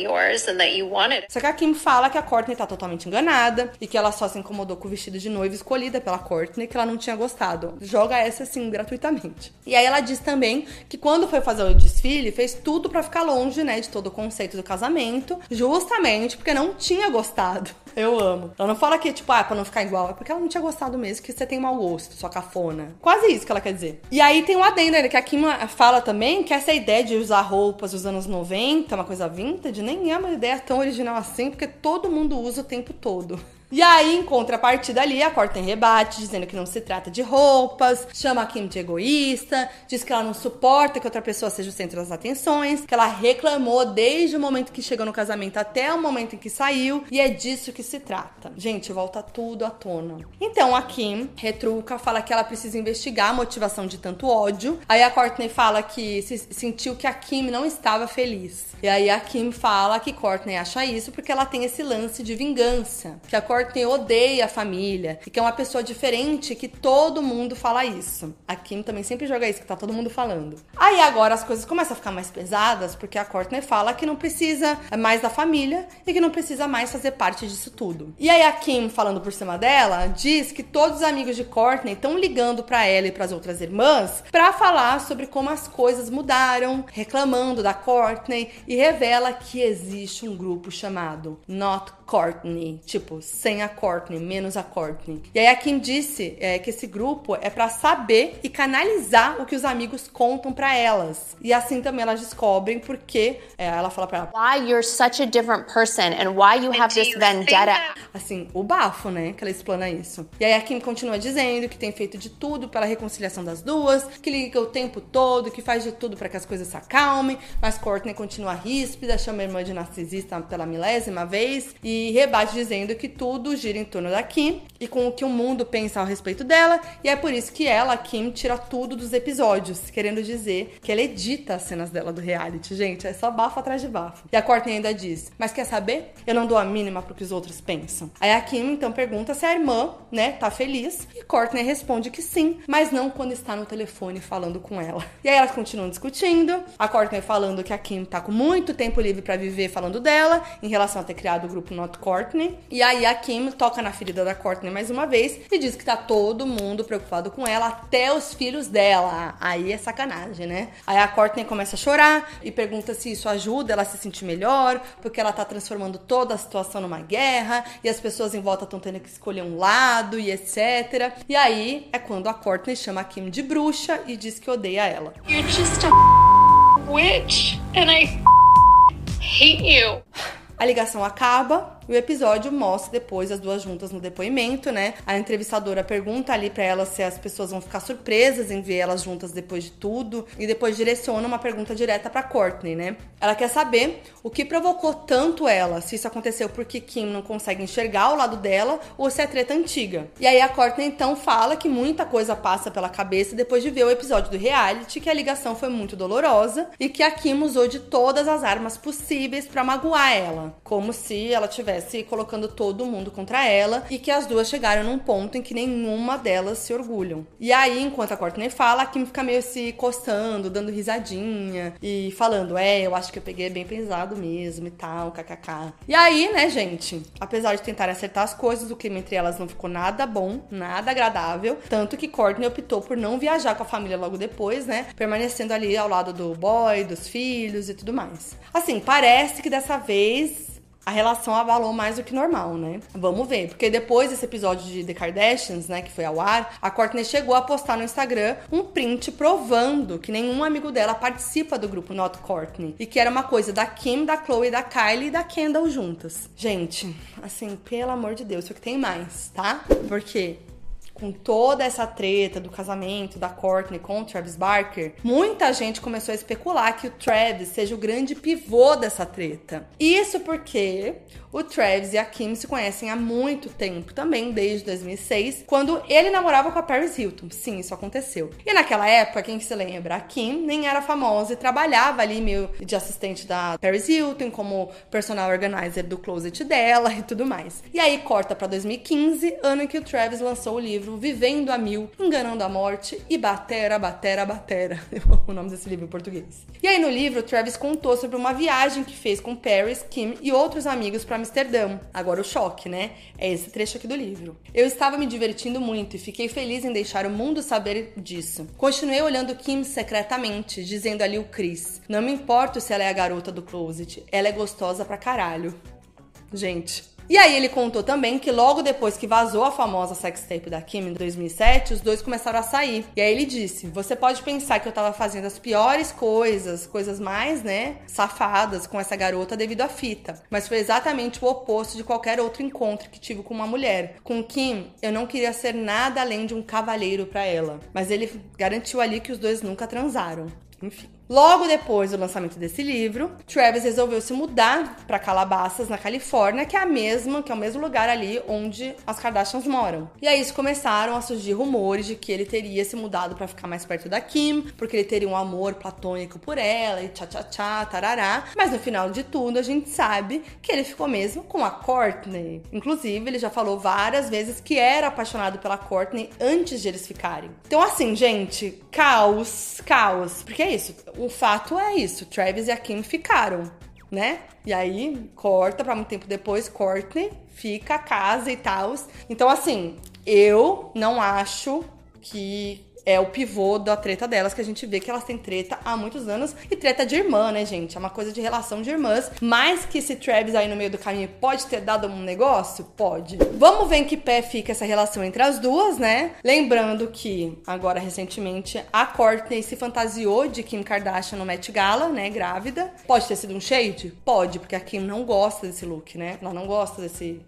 Só que a Kim fala que a Courtney tá totalmente enganada e que ela só se incomodou com o vestido de noiva escolhida pela Courtney, que ela não tinha gostado. Joga essa assim gratuitamente. E aí ela diz também que quando foi fazer o desfile, fez tudo para ficar longe, né, de todo o conceito do casamento, justamente porque não tinha gostado. Eu amo. Ela não fala que, tipo, ah, pra não ficar igual. É porque ela não tinha gostado mesmo, que você tem mau gosto, sua cafona. Quase isso que ela quer dizer. E aí tem um adendo ainda, que a Kim fala também que essa ideia de usar roupas dos anos 90, uma coisa vintage, nem é uma ideia tão original assim, porque todo mundo usa o tempo todo. E aí, em contrapartida ali, a Courtney rebate, dizendo que não se trata de roupas, chama a Kim de egoísta, diz que ela não suporta que outra pessoa seja o centro das atenções, que ela reclamou desde o momento que chegou no casamento até o momento em que saiu, e é disso que se trata. Gente, volta tudo à tona. Então a Kim retruca, fala que ela precisa investigar a motivação de tanto ódio. Aí a Courtney fala que se sentiu que a Kim não estava feliz. E aí a Kim fala que Courtney acha isso porque ela tem esse lance de vingança, que a Courtney odeia a família e que é uma pessoa diferente que todo mundo fala isso. A Kim também sempre joga isso que tá todo mundo falando. Aí agora as coisas começam a ficar mais pesadas porque a Courtney fala que não precisa mais da família e que não precisa mais fazer parte disso tudo. E aí a Kim, falando por cima dela, diz que todos os amigos de Courtney estão ligando para ela e para as outras irmãs para falar sobre como as coisas mudaram, reclamando da Courtney e revela que existe um grupo chamado Not Courtney, tipo, sem a Courtney, menos a Courtney. E aí a Kim disse é, que esse grupo é para saber e canalizar o que os amigos contam para elas. E assim também elas descobrem porque é, ela fala para ela Why you're such a different person and why you have this vendetta. Assim, o bafo, né? Que ela explana isso. E aí a Kim continua dizendo que tem feito de tudo pela reconciliação das duas, que liga o tempo todo, que faz de tudo para que as coisas se acalmem, mas Courtney continua ríspida, chama a irmã de narcisista pela milésima vez e rebate dizendo que tudo gira em torno da Kim e com o que o mundo pensa a respeito dela, e é por isso que ela, Kim, tira tudo dos episódios, querendo dizer que ela edita as cenas dela do reality. Gente, é só bafo atrás de bafo. E a Courtney ainda diz: Mas quer saber? Eu não dou a mínima pro que os outros pensam. Aí a Kim então pergunta se a irmã, né, tá feliz, e Courtney responde que sim, mas não quando está no telefone falando com ela. E aí elas continuam discutindo, a Courtney falando que a Kim tá com muito tempo livre para viver falando dela, em relação a ter criado o grupo Not Courtney. E aí a Kim toca na ferida da Courtney mais uma vez e diz que tá todo mundo preocupado com ela, até os filhos dela. Aí é sacanagem, né? Aí a Courtney começa a chorar e pergunta se isso ajuda ela a se sentir melhor, porque ela tá transformando toda a situação numa guerra e as pessoas em volta estão tendo que escolher um lado e etc. E aí é quando a Courtney chama a Kim de bruxa e diz que odeia ela. You're just a witch and I hate you. A ligação acaba e o episódio mostra depois as duas juntas no depoimento, né? A entrevistadora pergunta ali para elas se as pessoas vão ficar surpresas em ver elas juntas depois de tudo e depois direciona uma pergunta direta para Courtney, né? Ela quer saber o que provocou tanto ela, se isso aconteceu porque Kim não consegue enxergar o lado dela ou se é treta antiga. E aí a Courtney então fala que muita coisa passa pela cabeça depois de ver o episódio do reality, que a ligação foi muito dolorosa e que a Kim usou de todas as armas possíveis para magoar ela, como se ela tivesse colocando todo mundo contra ela e que as duas chegaram num ponto em que nenhuma delas se orgulham. E aí, enquanto a Courtney fala, a Kim fica meio se coçando, dando risadinha e falando: É, eu acho que eu peguei bem pesado mesmo e tal, kkk. E aí, né, gente, apesar de tentarem acertar as coisas, o clima entre elas não ficou nada bom, nada agradável. Tanto que Courtney optou por não viajar com a família logo depois, né? Permanecendo ali ao lado do boy, dos filhos e tudo mais. Assim, parece que dessa vez a relação abalou mais do que normal, né? Vamos ver, porque depois desse episódio de The Kardashians, né, que foi ao ar, a Courtney chegou a postar no Instagram um print provando que nenhum amigo dela participa do grupo Not Courtney e que era uma coisa da Kim, da Chloe, da Kylie e da Kendall juntas. Gente, assim, pelo amor de Deus, só que tem mais, tá? Porque com toda essa treta do casamento da Courtney com o Travis Barker, muita gente começou a especular que o Travis seja o grande pivô dessa treta. Isso porque o Travis e a Kim se conhecem há muito tempo, também desde 2006, quando ele namorava com a Paris Hilton. Sim, isso aconteceu. E naquela época, quem se lembra, a Kim nem era famosa e trabalhava ali meio de assistente da Paris Hilton, como personal organizer do closet dela e tudo mais. E aí corta para 2015, ano em que o Travis lançou o livro Vivendo a Mil, Enganando a Morte e Batera, Batera, Batera. o nome desse livro em português. E aí no livro, Travis contou sobre uma viagem que fez com Paris, Kim e outros amigos para Amsterdã. Agora o choque, né? É esse trecho aqui do livro. Eu estava me divertindo muito e fiquei feliz em deixar o mundo saber disso. Continuei olhando Kim secretamente, dizendo ali o Chris: Não me importo se ela é a garota do closet, ela é gostosa pra caralho. Gente, e aí ele contou também que logo depois que vazou a famosa sextape da Kim em 2007, os dois começaram a sair. E aí ele disse: "Você pode pensar que eu tava fazendo as piores coisas, coisas mais, né, safadas com essa garota devido à fita, mas foi exatamente o oposto de qualquer outro encontro que tive com uma mulher. Com Kim, eu não queria ser nada além de um cavalheiro para ela, mas ele garantiu ali que os dois nunca transaram. Enfim. Logo depois do lançamento desse livro, Travis resolveu se mudar para Calabasas, na Califórnia, que é a mesma, que é o mesmo lugar ali onde as Kardashians moram. E aí começaram a surgir rumores de que ele teria se mudado para ficar mais perto da Kim, porque ele teria um amor platônico por ela e tchá tchá tchá, tarará. Mas no final de tudo, a gente sabe que ele ficou mesmo com a Courtney. Inclusive, ele já falou várias vezes que era apaixonado pela Courtney antes de eles ficarem. Então, assim, gente, caos, caos. Porque é isso o fato é isso, Travis e a Kim ficaram, né? E aí corta para muito tempo depois, Courtney fica a casa e tal. Então assim, eu não acho que é o pivô da treta delas, que a gente vê que elas têm treta há muitos anos. E treta de irmã, né, gente? É uma coisa de relação de irmãs. Mas que esse Travis aí no meio do caminho pode ter dado um negócio? Pode. Vamos ver em que pé fica essa relação entre as duas, né? Lembrando que, agora recentemente, a Courtney se fantasiou de Kim Kardashian no Met Gala, né? Grávida. Pode ter sido um shade? Pode, porque a Kim não gosta desse look, né? Ela não gosta desse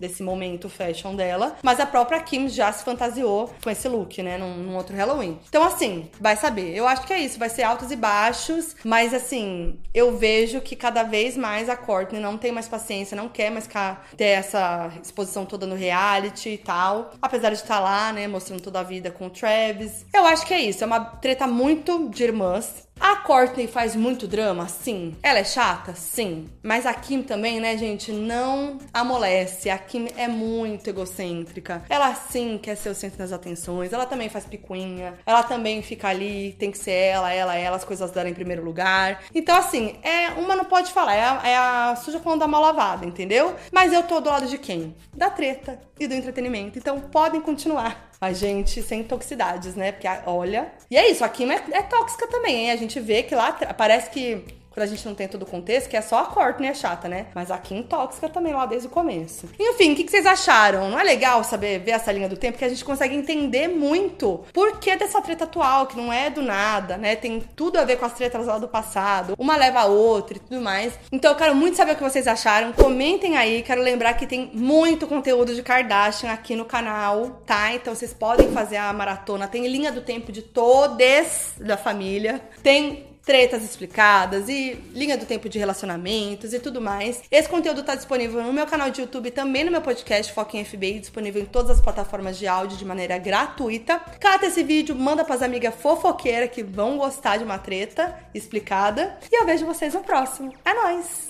desse momento fashion dela. Mas a própria Kim já se fantasiou com esse look, né? Num, num, outro Halloween. Então, assim, vai saber. Eu acho que é isso. Vai ser altos e baixos. Mas, assim, eu vejo que cada vez mais a Courtney não tem mais paciência, não quer mais ter essa exposição toda no reality e tal. Apesar de estar lá, né? Mostrando toda a vida com o Travis. Eu acho que é isso. É uma treta muito de irmãs. A Courtney faz muito drama? Sim. Ela é chata? Sim. Mas a Kim também, né, gente, não amolece. A Kim é muito egocêntrica. Ela sim quer ser o centro das atenções. Ela também faz picuinha. Ela também fica ali, tem que ser ela, ela, ela, as coisas dela em primeiro lugar. Então, assim, é uma não pode falar. É a, é a suja falando da mal lavada, entendeu? Mas eu tô do lado de quem? Da treta e do entretenimento. Então, podem continuar a gente sem toxicidades, né? Porque, olha. E é isso, a Kim é, é tóxica também, hein? A gente vê que lá parece que quando a gente não tem todo o contexto, que é só a Courtney é chata, né? Mas a Kim tóxica também lá desde o começo. Enfim, o que, que vocês acharam? Não é legal saber ver essa linha do tempo? Que a gente consegue entender muito por que dessa treta atual, que não é do nada, né? Tem tudo a ver com as tretas lá do passado. Uma leva a outra e tudo mais. Então eu quero muito saber o que vocês acharam. Comentem aí. Quero lembrar que tem muito conteúdo de Kardashian aqui no canal, tá? Então vocês podem fazer a maratona. Tem linha do tempo de todas da família. Tem tretas explicadas e linha do tempo de relacionamentos e tudo mais. Esse conteúdo tá disponível no meu canal de YouTube, também no meu podcast Foco em FBI, disponível em todas as plataformas de áudio de maneira gratuita. Cata esse vídeo, manda pras amigas fofoqueiras que vão gostar de uma treta explicada. E eu vejo vocês no próximo. É nóis!